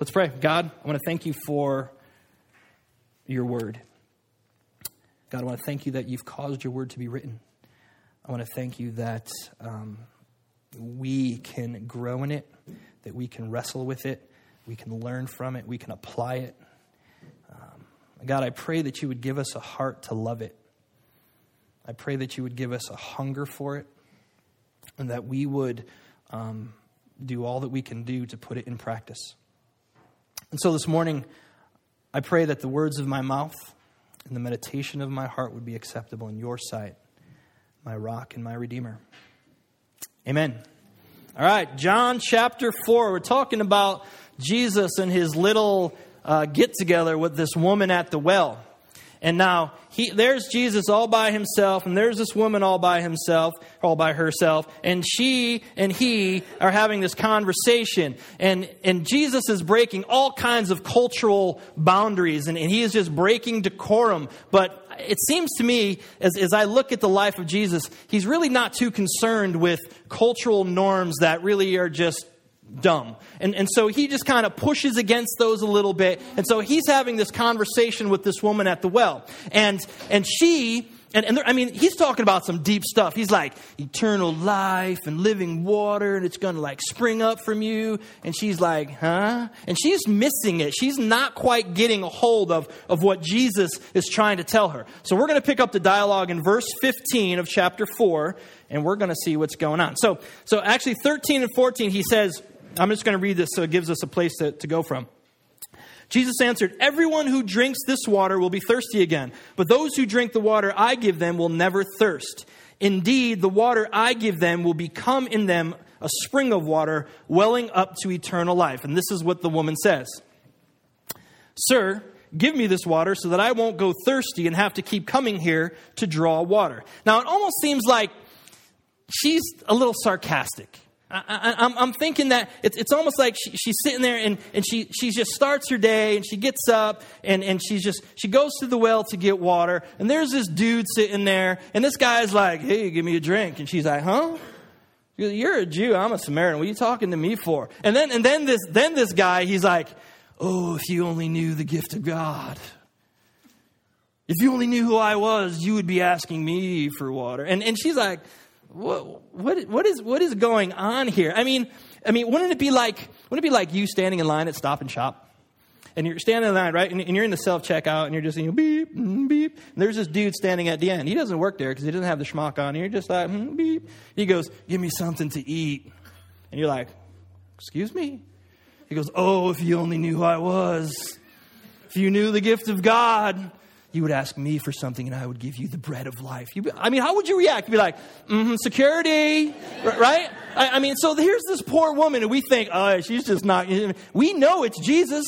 Let's pray. God, I want to thank you for your word. God, I want to thank you that you've caused your word to be written. I want to thank you that um, we can grow in it, that we can wrestle with it, we can learn from it, we can apply it. Um, God, I pray that you would give us a heart to love it. I pray that you would give us a hunger for it, and that we would um, do all that we can do to put it in practice. And so this morning, I pray that the words of my mouth and the meditation of my heart would be acceptable in your sight, my rock and my redeemer. Amen. All right, John chapter 4. We're talking about Jesus and his little uh, get together with this woman at the well. And now he, there's Jesus all by himself, and there's this woman all by himself, all by herself, and she and he are having this conversation. And, and Jesus is breaking all kinds of cultural boundaries, and, and he is just breaking decorum. But it seems to me, as, as I look at the life of Jesus, he's really not too concerned with cultural norms that really are just dumb. And, and so he just kind of pushes against those a little bit. And so he's having this conversation with this woman at the well. And, and she, and, and there, I mean, he's talking about some deep stuff. He's like, eternal life and living water, and it's going to like spring up from you. And she's like, huh? And she's missing it. She's not quite getting a hold of, of what Jesus is trying to tell her. So we're going to pick up the dialogue in verse 15 of chapter 4, and we're going to see what's going on. So, so actually, 13 and 14, he says, I'm just going to read this so it gives us a place to, to go from. Jesus answered, Everyone who drinks this water will be thirsty again, but those who drink the water I give them will never thirst. Indeed, the water I give them will become in them a spring of water welling up to eternal life. And this is what the woman says Sir, give me this water so that I won't go thirsty and have to keep coming here to draw water. Now, it almost seems like she's a little sarcastic. I, am thinking that it's, it's almost like she, she's sitting there and, and she, she just starts her day and she gets up and, and she's just, she goes to the well to get water and there's this dude sitting there and this guy's like, hey, give me a drink. And she's like, huh? You're a Jew. I'm a Samaritan. What are you talking to me for? And then, and then this, then this guy, he's like, oh, if you only knew the gift of God. If you only knew who I was, you would be asking me for water. And, and she's like, what, what, what, is, what is going on here? I mean, I mean, wouldn't it be like, wouldn't it be like you standing in line at Stop and Shop? And you're standing in line, right? And, and you're in the self checkout, and you're just, you beep, mm, beep. And there's this dude standing at the end. He doesn't work there because he doesn't have the schmuck on. And you're just like, mm, beep. He goes, give me something to eat. And you're like, excuse me? He goes, oh, if you only knew who I was. If you knew the gift of God you would ask me for something and I would give you the bread of life. You, I mean, how would you react? You'd be like, mm-hmm, security, right? I, I, mean, so here's this poor woman and we think, oh, she's just not. We know it's Jesus.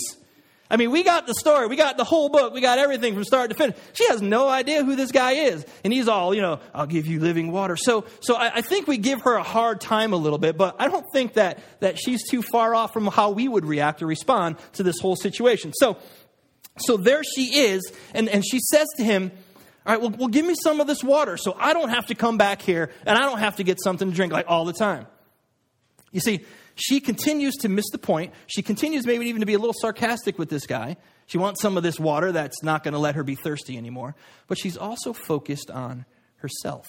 I mean, we got the story, we got the whole book, we got everything from start to finish. She has no idea who this guy is. And he's all, you know, I'll give you living water. So, so I, I think we give her a hard time a little bit, but I don't think that, that she's too far off from how we would react or respond to this whole situation. So, so there she is, and, and she says to him, All right, well, well, give me some of this water so I don't have to come back here and I don't have to get something to drink like all the time. You see, she continues to miss the point. She continues maybe even to be a little sarcastic with this guy. She wants some of this water that's not going to let her be thirsty anymore. But she's also focused on herself.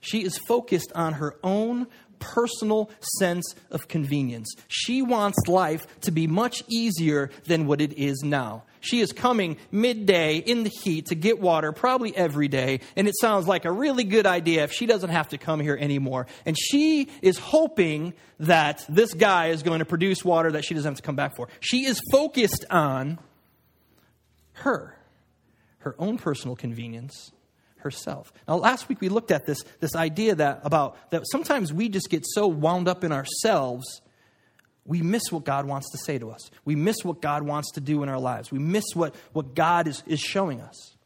She is focused on her own personal sense of convenience. She wants life to be much easier than what it is now. She is coming midday in the heat to get water probably every day, and it sounds like a really good idea if she doesn't have to come here anymore. And she is hoping that this guy is going to produce water that she doesn't have to come back for. She is focused on her, her own personal convenience herself. Now, last week we looked at this, this idea that about that sometimes we just get so wound up in ourselves, we miss what God wants to say to us. We miss what God wants to do in our lives. We miss what, what God is, is showing us.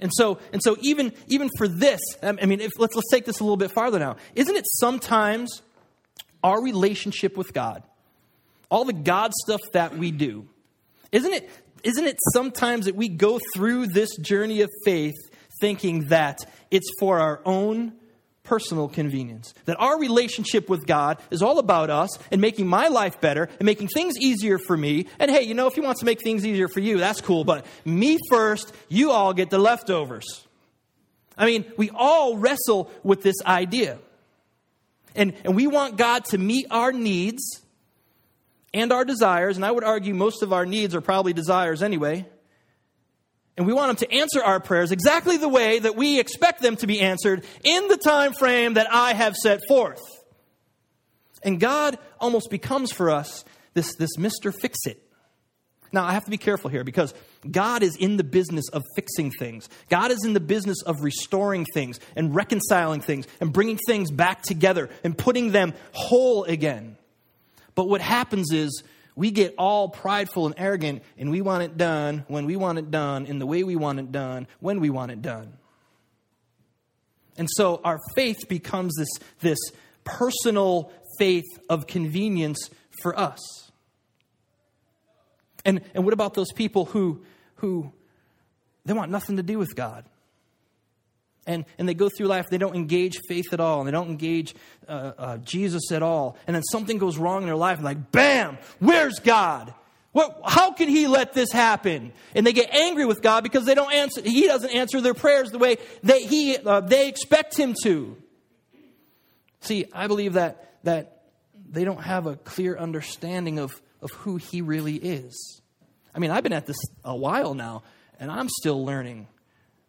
And so, and so even, even for this, I mean, if, let's, let's take this a little bit farther now. Isn't it sometimes our relationship with God, all the God stuff that we do, isn't it, isn't it sometimes that we go through this journey of faith thinking that it's for our own personal convenience. That our relationship with God is all about us and making my life better and making things easier for me. And hey, you know, if He wants to make things easier for you, that's cool, but me first, you all get the leftovers. I mean, we all wrestle with this idea. And, and we want God to meet our needs and our desires, and I would argue most of our needs are probably desires anyway. And we want him to answer our prayers exactly the way that we expect them to be answered in the time frame that I have set forth. And God almost becomes for us this, this Mr. Fix It. Now, I have to be careful here because God is in the business of fixing things. God is in the business of restoring things and reconciling things and bringing things back together and putting them whole again. But what happens is we get all prideful and arrogant and we want it done when we want it done in the way we want it done when we want it done. And so our faith becomes this, this personal faith of convenience for us. And, and what about those people who, who they want nothing to do with God? And, and they go through life, they don't engage faith at all, and they don't engage uh, uh, Jesus at all. And then something goes wrong in their life, and like, bam, where's God? What, how can he let this happen? And they get angry with God because they don't answer, he doesn't answer their prayers the way they, he, uh, they expect him to. See, I believe that, that they don't have a clear understanding of, of who he really is. I mean, I've been at this a while now, and I'm still learning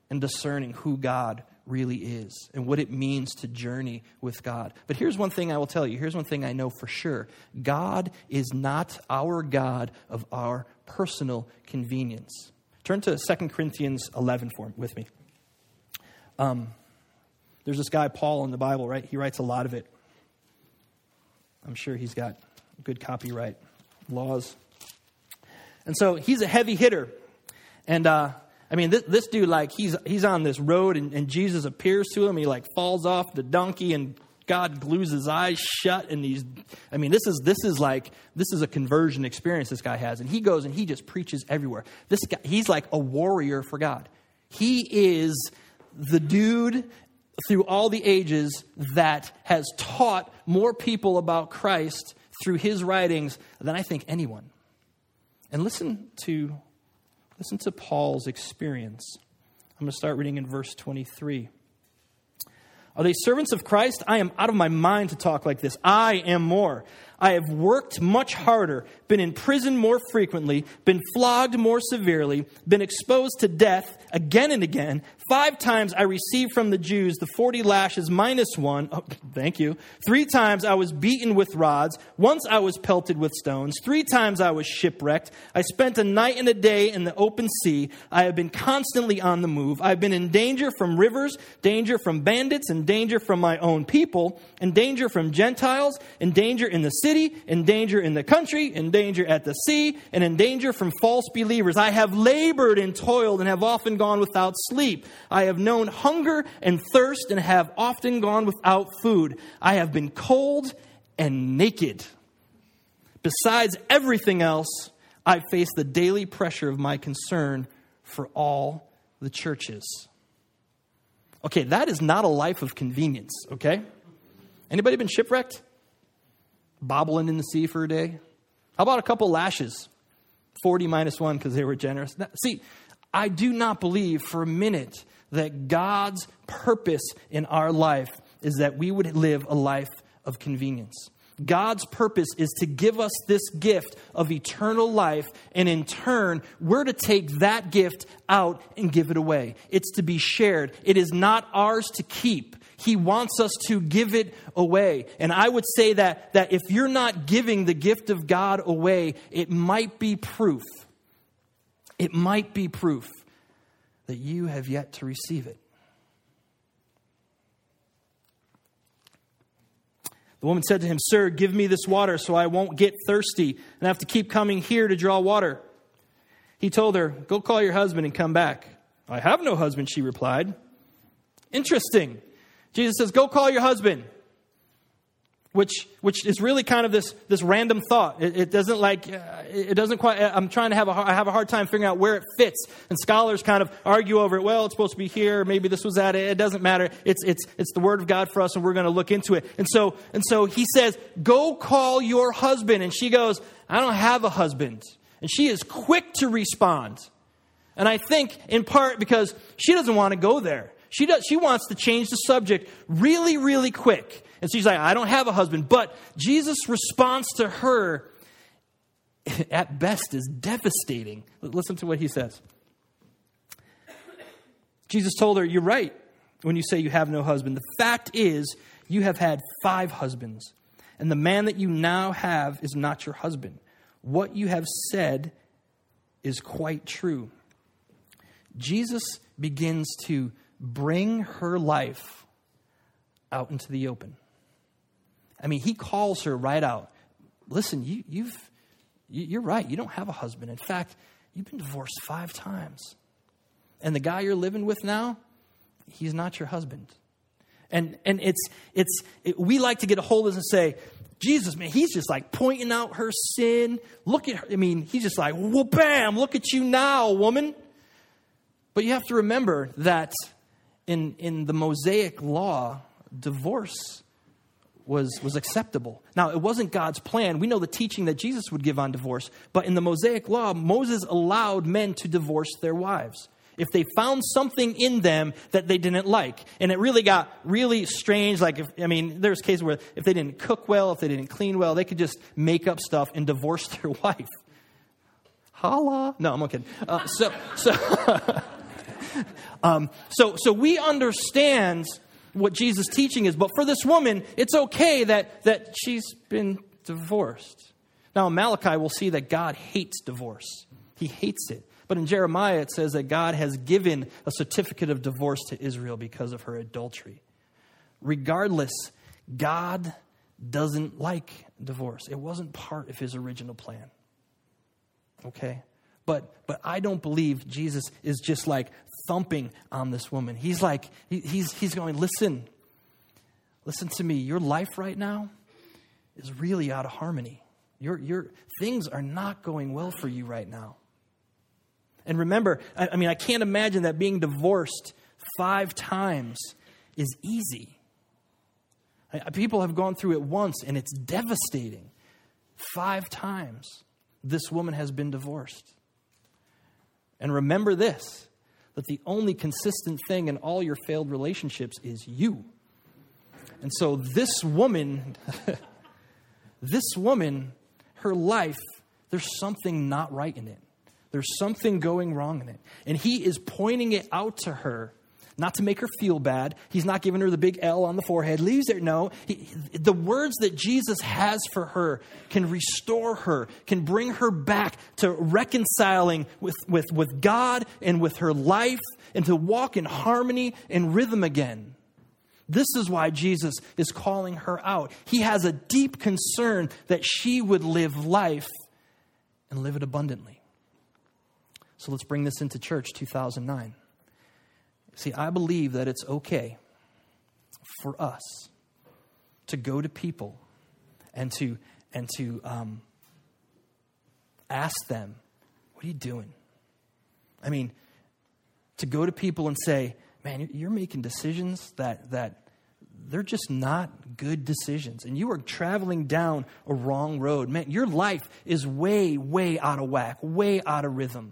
and discerning who God really is and what it means to journey with God. But here's one thing I will tell you. Here's one thing I know for sure God is not our God of our personal convenience. Turn to 2 Corinthians 11 for, with me. Um, there's this guy, Paul, in the Bible, right? He writes a lot of it. I'm sure he's got good copyright laws. And so he's a heavy hitter. And uh, I mean, this, this dude, like, he's, he's on this road and, and Jesus appears to him. He, like, falls off the donkey and God glues his eyes shut. And he's, I mean, this is, this is like, this is a conversion experience this guy has. And he goes and he just preaches everywhere. This guy, he's like a warrior for God. He is the dude through all the ages that has taught more people about Christ through his writings than I think anyone. And listen to Listen to Paul's experience. I'm going to start reading in verse 23. Are they servants of Christ? I am out of my mind to talk like this. I am more. I have worked much harder, been in prison more frequently, been flogged more severely, been exposed to death again and again. Five times I received from the Jews the 40 lashes minus one. Oh, thank you. Three times I was beaten with rods. Once I was pelted with stones. Three times I was shipwrecked. I spent a night and a day in the open sea. I have been constantly on the move. I've been in danger from rivers, danger from bandits, and danger from my own people, and danger from Gentiles, and danger in the city, in danger in the country, in danger at the sea, and in danger from false believers. I have labored and toiled and have often gone without sleep. I have known hunger and thirst and have often gone without food. I have been cold and naked. Besides everything else, I face the daily pressure of my concern for all the churches. Okay, that is not a life of convenience, okay? Anybody been shipwrecked? Bobbling in the sea for a day? How about a couple lashes? 40 minus 1 because they were generous. See, I do not believe for a minute that God's purpose in our life is that we would live a life of convenience. God's purpose is to give us this gift of eternal life, and in turn, we're to take that gift out and give it away. It's to be shared, it is not ours to keep. He wants us to give it away. And I would say that, that if you're not giving the gift of God away, it might be proof it might be proof that you have yet to receive it. The woman said to him, Sir, give me this water so I won't get thirsty and have to keep coming here to draw water. He told her, Go call your husband and come back. I have no husband, she replied. Interesting. Jesus says, Go call your husband. which which is really kind of this this random thought. It, it doesn't like uh, it doesn't quite. I'm trying to have a I have a hard time figuring out where it fits, and scholars kind of argue over it. Well, it's supposed to be here. Maybe this was at it. It doesn't matter. It's it's it's the word of God for us, and we're going to look into it. And so and so he says, "Go call your husband," and she goes, "I don't have a husband," and she is quick to respond. And I think in part because she doesn't want to go there. She does. She wants to change the subject really, really quick. And she's like, I don't have a husband. But Jesus' response to her, at best, is devastating. Listen to what he says. Jesus told her, You're right when you say you have no husband. The fact is, you have had five husbands, and the man that you now have is not your husband. What you have said is quite true. Jesus begins to bring her life out into the open. I mean, he calls her right out. Listen, you, you've, you're right. You don't have a husband. In fact, you've been divorced five times. And the guy you're living with now, he's not your husband. And, and it's, it's, it, we like to get a hold of this and say, Jesus, man, he's just like pointing out her sin. Look at her. I mean, he's just like, well, bam, look at you now, woman. But you have to remember that in, in the Mosaic law, divorce was, was acceptable. Now, it wasn't God's plan. We know the teaching that Jesus would give on divorce, but in the Mosaic law, Moses allowed men to divorce their wives if they found something in them that they didn't like. And it really got really strange. Like, if, I mean, there's cases where if they didn't cook well, if they didn't clean well, they could just make up stuff and divorce their wife. Holla. No, I'm kidding. Uh, so, so, um, so, so we understand what Jesus' teaching is. But for this woman, it's okay that, that she's been divorced. Now, Malachi, we'll see that God hates divorce, He hates it. But in Jeremiah, it says that God has given a certificate of divorce to Israel because of her adultery. Regardless, God doesn't like divorce. It wasn't part of his original plan. Okay? But, but I don't believe Jesus is just like thumping on this woman. He's like, he, he's, he's going, listen, listen to me. Your life right now is really out of harmony. Your, your, things are not going well for you right now. And remember, I, I mean, I can't imagine that being divorced five times is easy. I, people have gone through it once and it's devastating. Five times this woman has been divorced. And remember this that the only consistent thing in all your failed relationships is you. And so this woman, this woman, her life, there's something not right in it. There's something going wrong in it. And he is pointing it out to her not to make her feel bad. He's not giving her the big L on the forehead, leaves there. No, he, the words that Jesus has for her can restore her, can bring her back to reconciling with, with, with God and with her life, and to walk in harmony and rhythm again. This is why Jesus is calling her out. He has a deep concern that she would live life and live it abundantly. So let's bring this into church 2009. See, I believe that it's okay for us to go to people and to and to um, ask them, "What are you doing?" I mean, to go to people and say, "Man, you're making decisions that that they're just not good decisions, and you are traveling down a wrong road. Man, your life is way, way out of whack, way out of rhythm."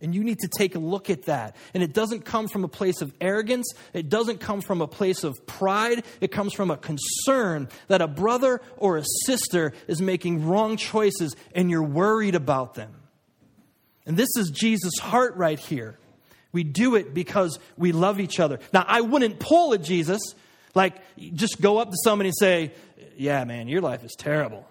And you need to take a look at that. And it doesn't come from a place of arrogance. It doesn't come from a place of pride. It comes from a concern that a brother or a sister is making wrong choices and you're worried about them. And this is Jesus' heart right here. We do it because we love each other. Now, I wouldn't pull at Jesus, like just go up to somebody and say, Yeah, man, your life is terrible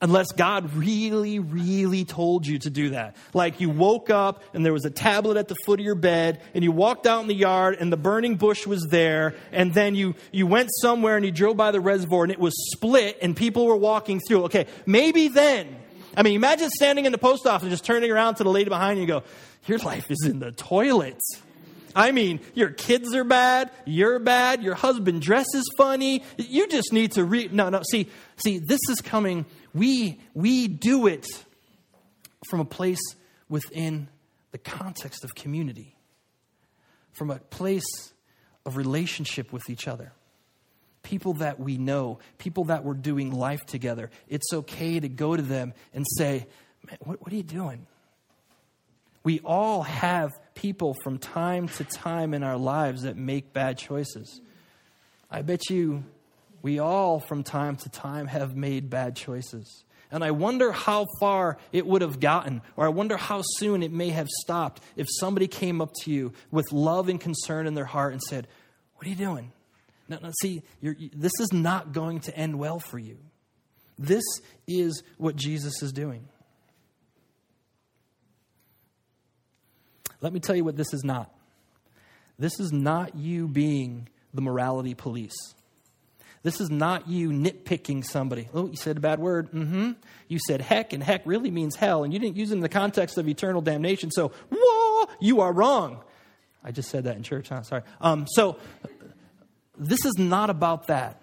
unless God really, really told you to do that. Like you woke up and there was a tablet at the foot of your bed and you walked out in the yard and the burning bush was there and then you, you went somewhere and you drove by the reservoir and it was split and people were walking through. Okay, maybe then. I mean, imagine standing in the post office and just turning around to the lady behind you and go, your life is in the toilet. I mean, your kids are bad, you're bad, your husband dresses funny. You just need to read. No, no. See, see, this is coming. We we do it from a place within the context of community, from a place of relationship with each other. People that we know, people that we're doing life together. It's okay to go to them and say, Man, what, what are you doing? We all have people from time to time in our lives that make bad choices. I bet you we all from time to time have made bad choices. And I wonder how far it would have gotten, or I wonder how soon it may have stopped if somebody came up to you with love and concern in their heart and said, What are you doing? Now, now see, this is not going to end well for you. This is what Jesus is doing. Let me tell you what this is not. This is not you being the morality police. This is not you nitpicking somebody. Oh, you said a bad word. Mm-hmm. You said heck, and heck really means hell, and you didn't use it in the context of eternal damnation. So, whoa, you are wrong. I just said that in church. Huh? Sorry. Um, so, this is not about that.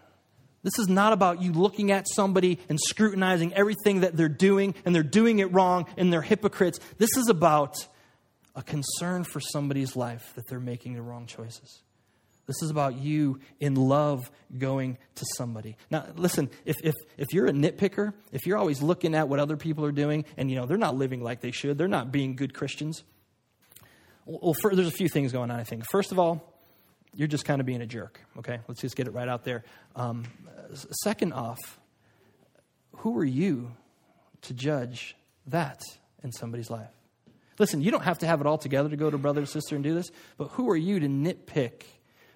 This is not about you looking at somebody and scrutinizing everything that they're doing, and they're doing it wrong, and they're hypocrites. This is about a concern for somebody's life that they're making the wrong choices. This is about you in love going to somebody. Now, listen, if, if, if you're a nitpicker, if you're always looking at what other people are doing and, you know, they're not living like they should, they're not being good Christians, well, for, there's a few things going on, I think. First of all, you're just kind of being a jerk, okay? Let's just get it right out there. Um, second off, who are you to judge that in somebody's life? Listen, you don't have to have it all together to go to brother or sister and do this, but who are you to nitpick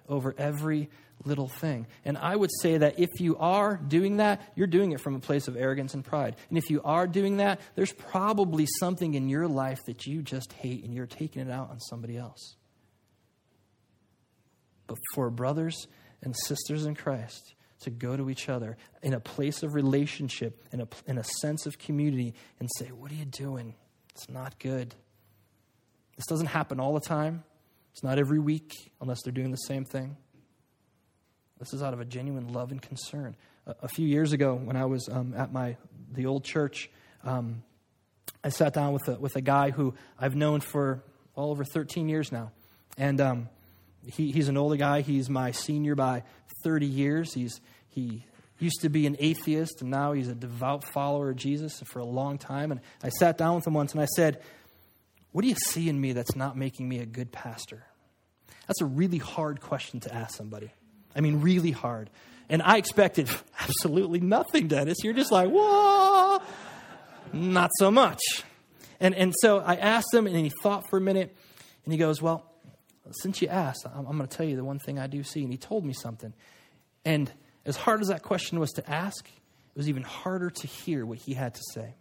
over every little thing? And I would say that if you are doing that, you're doing it from a place of arrogance and pride. And if you are doing that, there's probably something in your life that you just hate and you're taking it out on somebody else. But for brothers and sisters in Christ, to go to each other in a place of relationship, in a, in a sense of community, and say, What are you doing? It's not good. This doesn't happen all the time. It's not every week unless they're doing the same thing. This is out of a genuine love and concern. A, a few years ago, when I was um, at my the old church, um, I sat down with a, with a guy who I've known for all over 13 years now, and um, he, he's an older guy. He's my senior by 30 years. He's he used to be an atheist, and now he's a devout follower of Jesus for a long time. And I sat down with him once, and I said, what do you see in me that's not making me a good pastor? That's a really hard question to ask somebody. I mean, really hard. And I expected absolutely nothing, Dennis. You're just like, whoa, not so much. And, and so I asked him, and he thought for a minute, and he goes, Well, since you asked, I'm, I'm going to tell you the one thing I do see. And he told me something. And as hard as that question was to ask, it was even harder to hear what he had to say.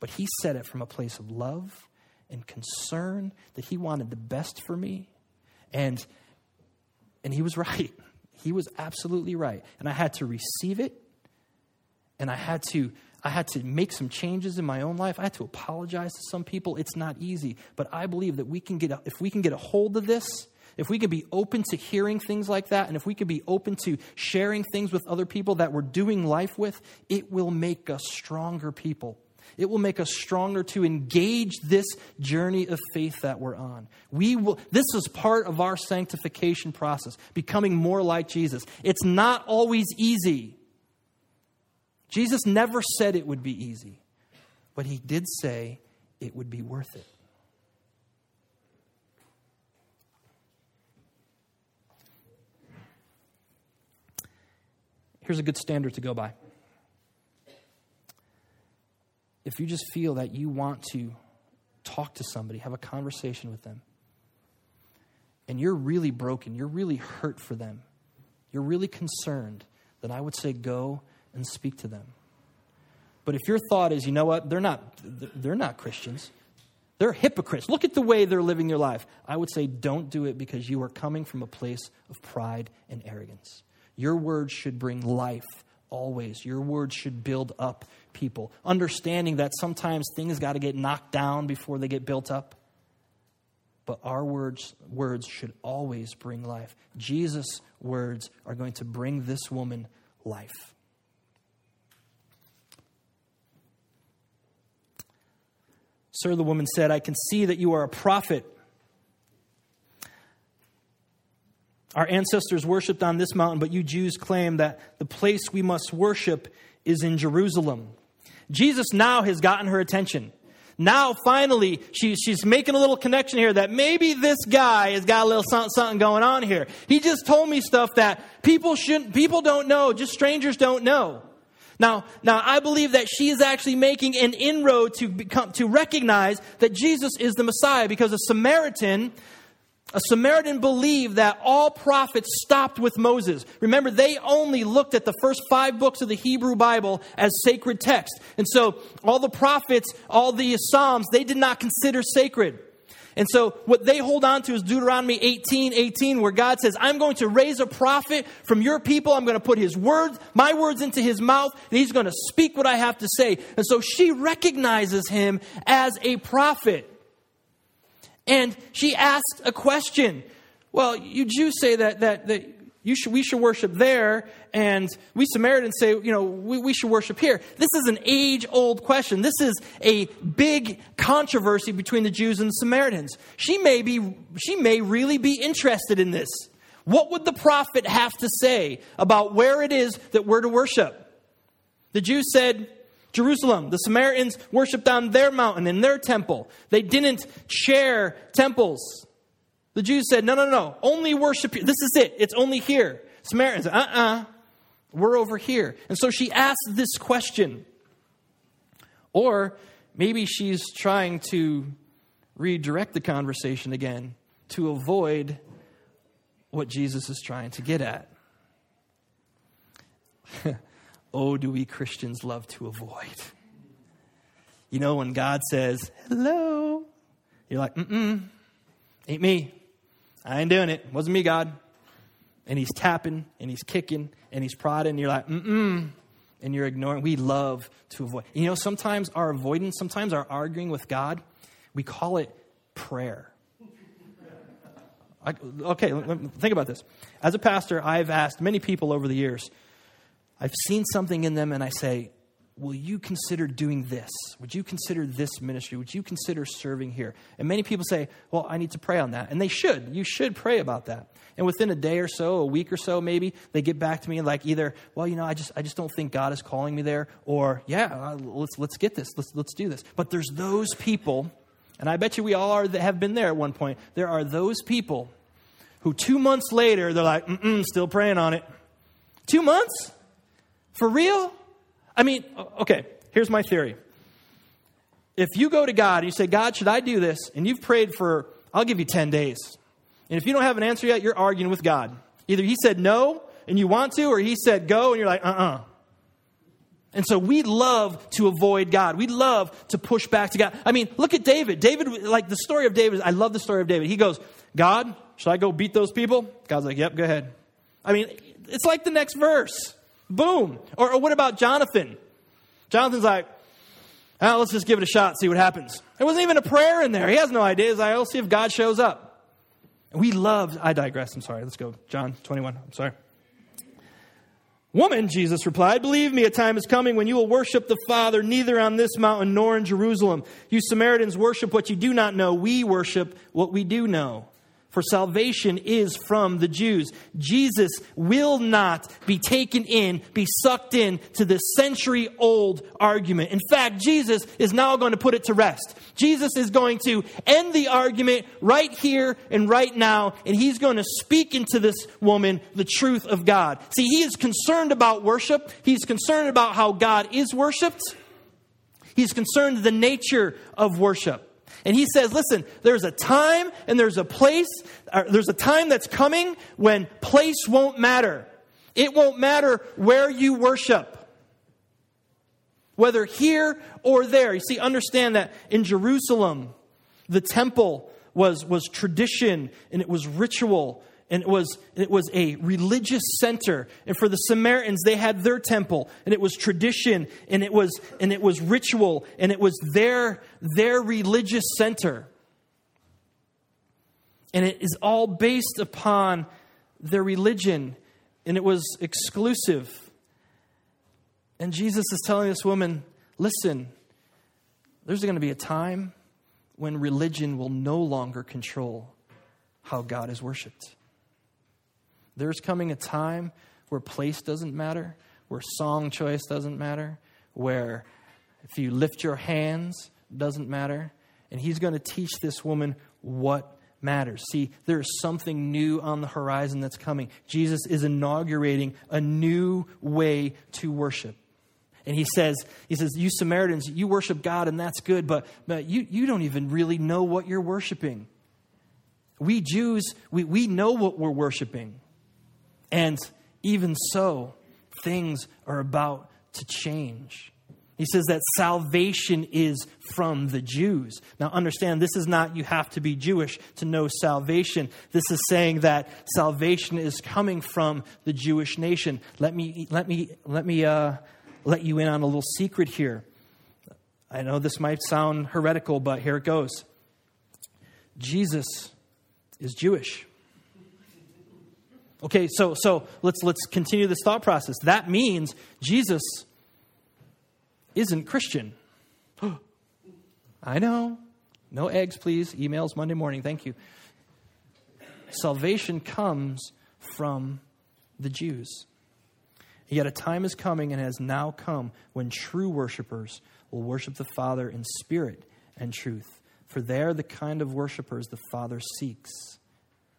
But he said it from a place of love and concern that he wanted the best for me. And, and he was right. He was absolutely right. And I had to receive it. And I had to I had to make some changes in my own life. I had to apologize to some people. It's not easy, but I believe that we can get a, if we can get a hold of this, if we can be open to hearing things like that, and if we can be open to sharing things with other people that we're doing life with, it will make us stronger people. It will make us stronger to engage this journey of faith that we're on. We will, this is part of our sanctification process, becoming more like Jesus. It's not always easy. Jesus never said it would be easy, but he did say it would be worth it. Here's a good standard to go by if you just feel that you want to talk to somebody, have a conversation with them, and you're really broken, you're really hurt for them, you're really concerned, then I would say go and speak to them. But if your thought is, you know what, they're not, they're not Christians, they're hypocrites. Look at the way they're living their life. I would say don't do it because you are coming from a place of pride and arrogance. Your words should bring life always. Your words should build up people, understanding that sometimes things got to get knocked down before they get built up. but our words, words should always bring life. Jesus' words are going to bring this woman life. Sir, the woman said, I can see that you are a prophet. Our ancestors worshiped on this mountain, but you Jews claim that the place we must worship is in Jerusalem. Jesus now has gotten her attention. Now, finally, she, she's making a little connection here that maybe this guy has got a little something, something going on here. He just told me stuff that people shouldn't, people don't know, just strangers don't know. Now, now I believe that she is actually making an inroad to become, to recognize that Jesus is the Messiah because a Samaritan a Samaritan believed that all prophets stopped with Moses. Remember, they only looked at the first five books of the Hebrew Bible as sacred text. And so, all the prophets, all the Psalms, they did not consider sacred. And so, what they hold on to is Deuteronomy 18 18, where God says, I'm going to raise a prophet from your people. I'm going to put his words, my words into his mouth, and he's going to speak what I have to say. And so, she recognizes him as a prophet. And she asked a question. Well, you Jews say that, that, that you should, we should worship there, and we Samaritans say, you know, we, we should worship here. This is an age old question. This is a big controversy between the Jews and the Samaritans. She may, be, she may really be interested in this. What would the prophet have to say about where it is that we're to worship? The Jews said, Jerusalem. The Samaritans worshiped on their mountain in their temple. They didn't share temples. The Jews said, no, no, no, only worship here. This is it. It's only here. Samaritans, uh uh-uh, uh, we're over here. And so she asked this question. Or maybe she's trying to redirect the conversation again to avoid what Jesus is trying to get at. oh, do we Christians love to avoid? You know, when God says, hello, you're like, mm mm, ain't me. I ain't doing it. Wasn't me, God. And he's tapping and he's kicking and he's prodding. And you're like, mm mm. And you're ignoring. We love to avoid. You know, sometimes our avoidance, sometimes our arguing with God, we call it prayer. I, okay, think about this. As a pastor, I've asked many people over the years, I've seen something in them and I say, Will you consider doing this? Would you consider this ministry? Would you consider serving here? And many people say, Well, I need to pray on that. And they should. You should pray about that. And within a day or so, a week or so, maybe, they get back to me like either, Well, you know, I just, I just don't think God is calling me there, or, Yeah, uh, let's, let's get this. Let's, let's do this. But there's those people, and I bet you we all are that have been there at one point. There are those people who two months later, they're like, Mm-mm, still praying on it. Two months? For real? I mean, okay, here's my theory. If you go to God and you say, God, should I do this? And you've prayed for, I'll give you 10 days. And if you don't have an answer yet, you're arguing with God. Either He said no and you want to, or He said go and you're like, uh uh-uh. uh And so we love to avoid God. We love to push back to God. I mean, look at David. David, like the story of David, I love the story of David. He goes, God, should I go beat those people? God's like, yep, go ahead. I mean, it's like the next verse. Boom. Or, or what about Jonathan? Jonathan's like, oh, let's just give it a shot, see what happens. There wasn't even a prayer in there. He has no idea. He's like, I'll see if God shows up. We love, I digress. I'm sorry. Let's go. John 21. I'm sorry. Woman, Jesus replied, believe me, a time is coming when you will worship the Father neither on this mountain nor in Jerusalem. You Samaritans worship what you do not know. We worship what we do know for salvation is from the Jews. Jesus will not be taken in, be sucked in to this century old argument. In fact, Jesus is now going to put it to rest. Jesus is going to end the argument right here and right now, and he's going to speak into this woman the truth of God. See, he is concerned about worship, he's concerned about how God is worshiped, he's concerned the nature of worship. And he says, listen, there's a time and there's a place, there's a time that's coming when place won't matter. It won't matter where you worship, whether here or there. You see, understand that in Jerusalem, the temple was, was tradition and it was ritual and it was, it was a religious center. And for the Samaritans, they had their temple, and it was tradition, and it was, and it was ritual, and it was their, their religious center. And it is all based upon their religion, and it was exclusive. And Jesus is telling this woman, listen, there's going to be a time when religion will no longer control how God is worshiped. There's coming a time where place doesn't matter, where song choice doesn't matter, where if you lift your hands doesn't matter. And he's going to teach this woman what matters. See, there is something new on the horizon that's coming. Jesus is inaugurating a new way to worship. And he says, he says, you Samaritans, you worship God and that's good, but, but you, you don't even really know what you're worshiping. We Jews, we, we know what we're worshiping. And even so, things are about to change. He says that salvation is from the Jews. Now, understand, this is not you have to be Jewish to know salvation. This is saying that salvation is coming from the Jewish nation. Let me, let me, let me uh, let you in on a little secret here. I know this might sound heretical, but here it goes. Jesus is Jewish. Okay, so so let's let's continue this thought process. That means Jesus isn't Christian. I know. No eggs, please. Emails Monday morning. Thank you. Salvation comes from the Jews. Yet a time is coming and has now come when true worshipers will worship the Father in spirit and truth. For they are the kind of worshipers the Father seeks.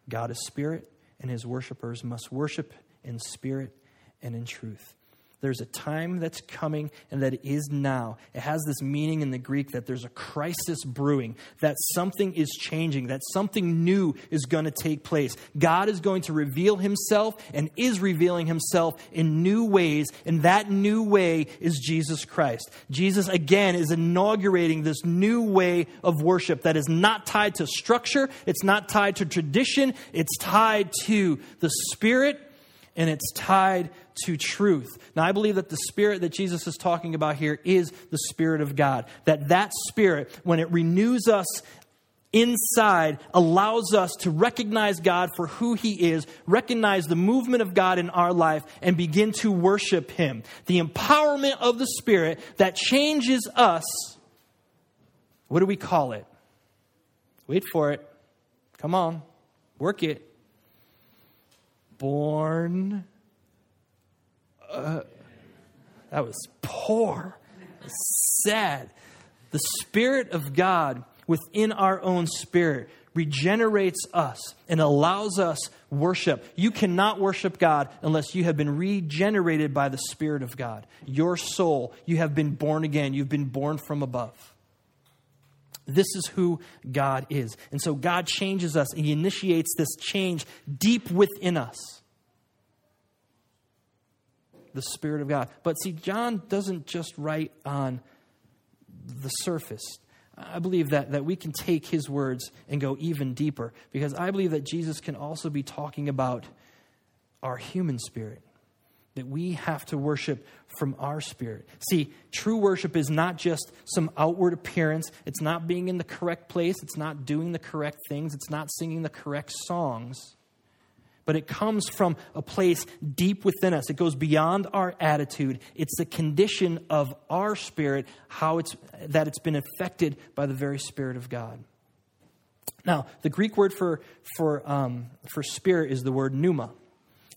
God is spirit, and his worshipers must worship in spirit and in truth. There's a time that's coming and that is now. It has this meaning in the Greek that there's a crisis brewing, that something is changing, that something new is going to take place. God is going to reveal himself and is revealing himself in new ways, and that new way is Jesus Christ. Jesus, again, is inaugurating this new way of worship that is not tied to structure, it's not tied to tradition, it's tied to the Spirit and it's tied to truth. Now, I believe that the spirit that Jesus is talking about here is the spirit of God. That that spirit, when it renews us inside, allows us to recognize God for who he is, recognize the movement of God in our life, and begin to worship him. The empowerment of the spirit that changes us. What do we call it? Wait for it. Come on. Work it born. Uh, that was poor, sad. The Spirit of God within our own spirit regenerates us and allows us worship. You cannot worship God unless you have been regenerated by the Spirit of God. Your soul, you have been born again, you've been born from above. This is who God is. And so God changes us, and He initiates this change deep within us. The Spirit of God. But see, John doesn't just write on the surface. I believe that, that we can take his words and go even deeper because I believe that Jesus can also be talking about our human spirit that we have to worship from our spirit. See, true worship is not just some outward appearance, it's not being in the correct place, it's not doing the correct things, it's not singing the correct songs. But it comes from a place deep within us. It goes beyond our attitude. It's the condition of our spirit, how it's that it's been affected by the very Spirit of God. Now, the Greek word for for um, for spirit is the word pneuma.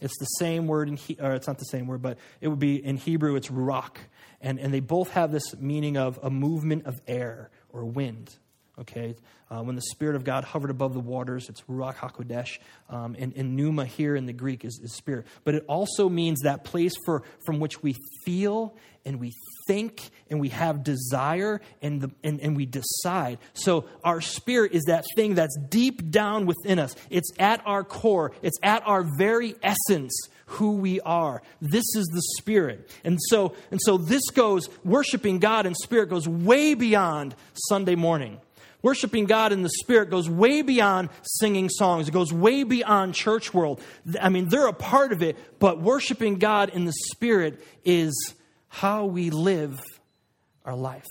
It's the same word, in he, or it's not the same word, but it would be in Hebrew, it's ruach. And, and they both have this meaning of a movement of air or wind. Okay, uh, when the Spirit of God hovered above the waters, it's Ruach HaKodesh. Um, and, and pneuma here in the Greek is, is spirit. But it also means that place for, from which we feel and we think and we have desire and, the, and, and we decide. So our spirit is that thing that's deep down within us. It's at our core, it's at our very essence who we are. This is the spirit. And so and so this goes worshiping God in spirit goes way beyond Sunday morning. Worshiping God in the Spirit goes way beyond singing songs. It goes way beyond church world. I mean, they're a part of it, but worshiping God in the Spirit is how we live our life.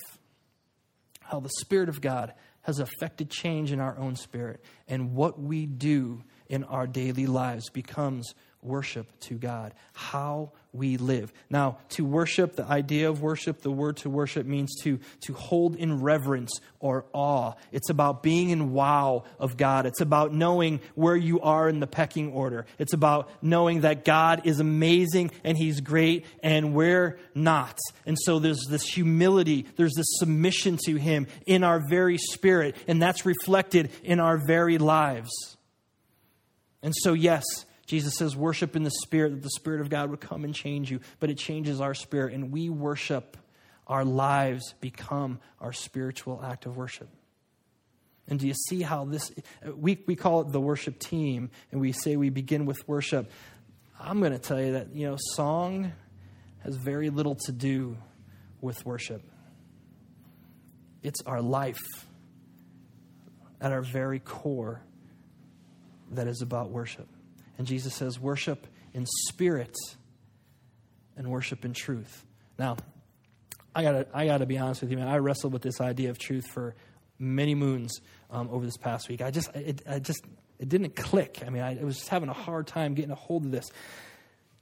how the Spirit of God has affected change in our own spirit, and what we do in our daily lives becomes worship to God, how we live. Now, to worship, the idea of worship, the word to worship means to, to hold in reverence or awe. It's about being in wow of God. It's about knowing where you are in the pecking order. It's about knowing that God is amazing and He's great and we're not. And so there's this humility, there's this submission to Him in our very spirit, and that's reflected in our very lives. And so, yes, Jesus says, worship in the Spirit, that the Spirit of God would come and change you, but it changes our spirit, and we worship. Our lives become our spiritual act of worship. And do you see how this, we, we call it the worship team, and we say we begin with worship. I'm going to tell you that, you know, song has very little to do with worship. It's our life at our very core that is about worship. And Jesus says, worship in spirit and worship in truth. Now, I gotta, I gotta be honest with you, man. I wrestled with this idea of truth for many moons um, over this past week. I just, it, I just, it didn't click. I mean, I, I was just having a hard time getting a hold of this.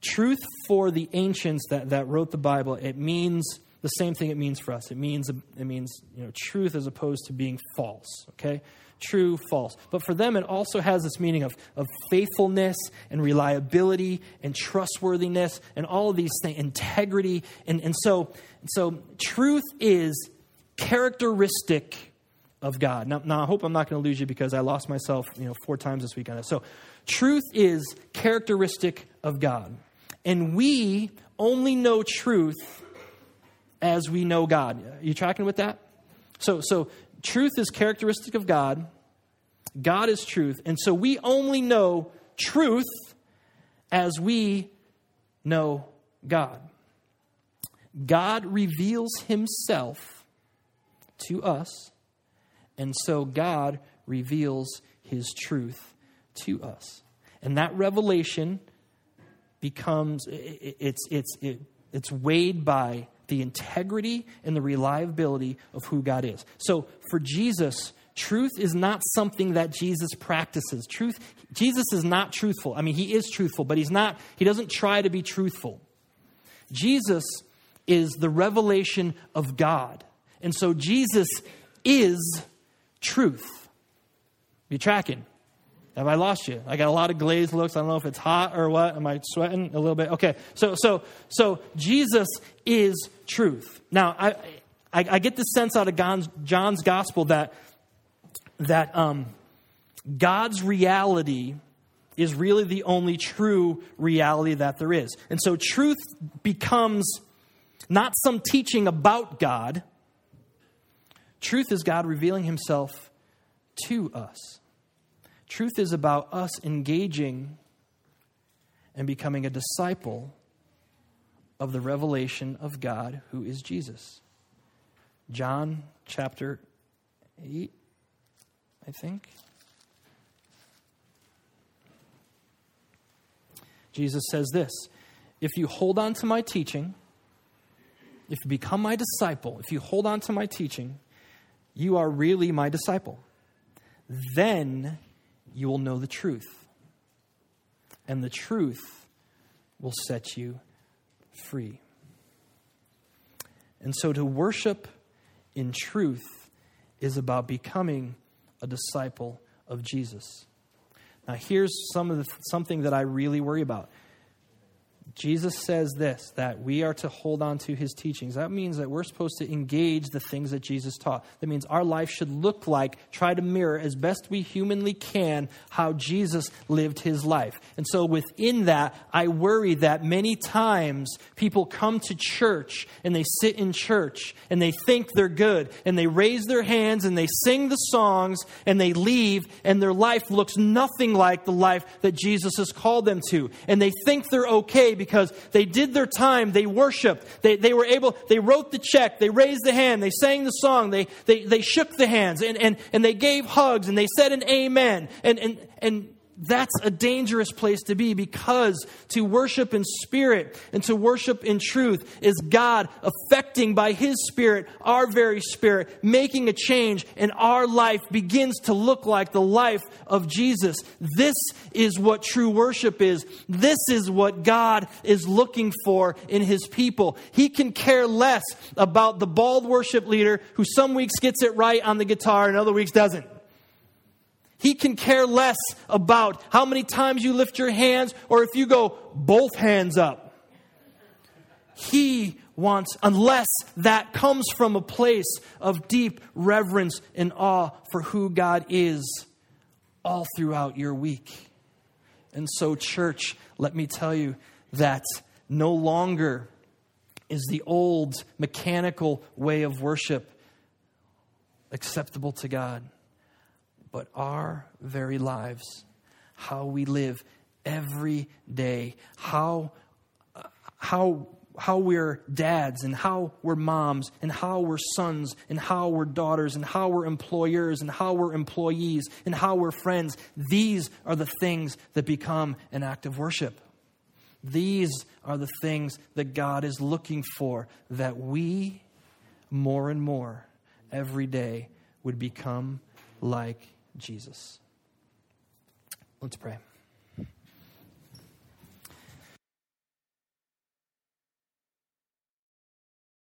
Truth for the ancients that, that wrote the Bible, it means the same thing it means for us. It means, it means you know, truth as opposed to being false, okay? True, false. But for them, it also has this meaning of, of faithfulness and reliability and trustworthiness and all of these things, integrity. And, and so, so truth is characteristic of God. Now, now I hope I'm not going to lose you because I lost myself you know, four times this week on it. So, truth is characteristic of God. And we only know truth as we know God. Are you tracking with that? So, so truth is characteristic of God. God is truth. And so we only know truth as we know God. God reveals himself to us, and so God reveals his truth to us. And that revelation becomes it's it's it's weighed by the integrity and the reliability of who God is. So for Jesus, truth is not something that Jesus practices. Truth Jesus is not truthful. I mean, he is truthful, but he's not he doesn't try to be truthful. Jesus is the revelation of God. And so Jesus is truth. You tracking? Have I lost you? I got a lot of glazed looks. I don't know if it's hot or what. Am I sweating a little bit? Okay. So, so, so Jesus is truth. Now, I, I, I get the sense out of John's, John's gospel that that um, God's reality is really the only true reality that there is, and so truth becomes not some teaching about God. Truth is God revealing Himself to us. Truth is about us engaging and becoming a disciple of the revelation of God who is Jesus. John chapter 8, I think. Jesus says this If you hold on to my teaching, if you become my disciple, if you hold on to my teaching, you are really my disciple. Then you will know the truth, and the truth will set you free. And so to worship in truth is about becoming a disciple of Jesus. Now, here's some of the, something that I really worry about. Jesus says this that we are to hold on to his teachings. That means that we're supposed to engage the things that Jesus taught. That means our life should look like, try to mirror as best we humanly can how Jesus lived his life. And so within that, I worry that many times people come to church and they sit in church and they think they're good and they raise their hands and they sing the songs and they leave and their life looks nothing like the life that Jesus has called them to. And they think they're okay because they did their time, they worshiped, they, they were able, they wrote the check, they raised the hand, they sang the song, they, they, they shook the hands, and, and, and they gave hugs, and they said an amen. And, and, and that's a dangerous place to be because to worship in spirit and to worship in truth is God affecting by His Spirit our very spirit, making a change, and our life begins to look like the life of Jesus. This is what true worship is. This is what God is looking for in His people. He can care less about the bald worship leader who some weeks gets it right on the guitar and other weeks doesn't. He can care less about how many times you lift your hands or if you go both hands up. He wants, unless that comes from a place of deep reverence and awe for who God is all throughout your week. And so, church, let me tell you that no longer is the old mechanical way of worship acceptable to God but our very lives, how we live every day, how, how, how we're dads and how we're moms and how we're sons and how we're daughters and how we're employers and how we're employees and how we're friends. These are the things that become an act of worship. These are the things that God is looking for that we more and more every day would become like Jesus. Let's pray.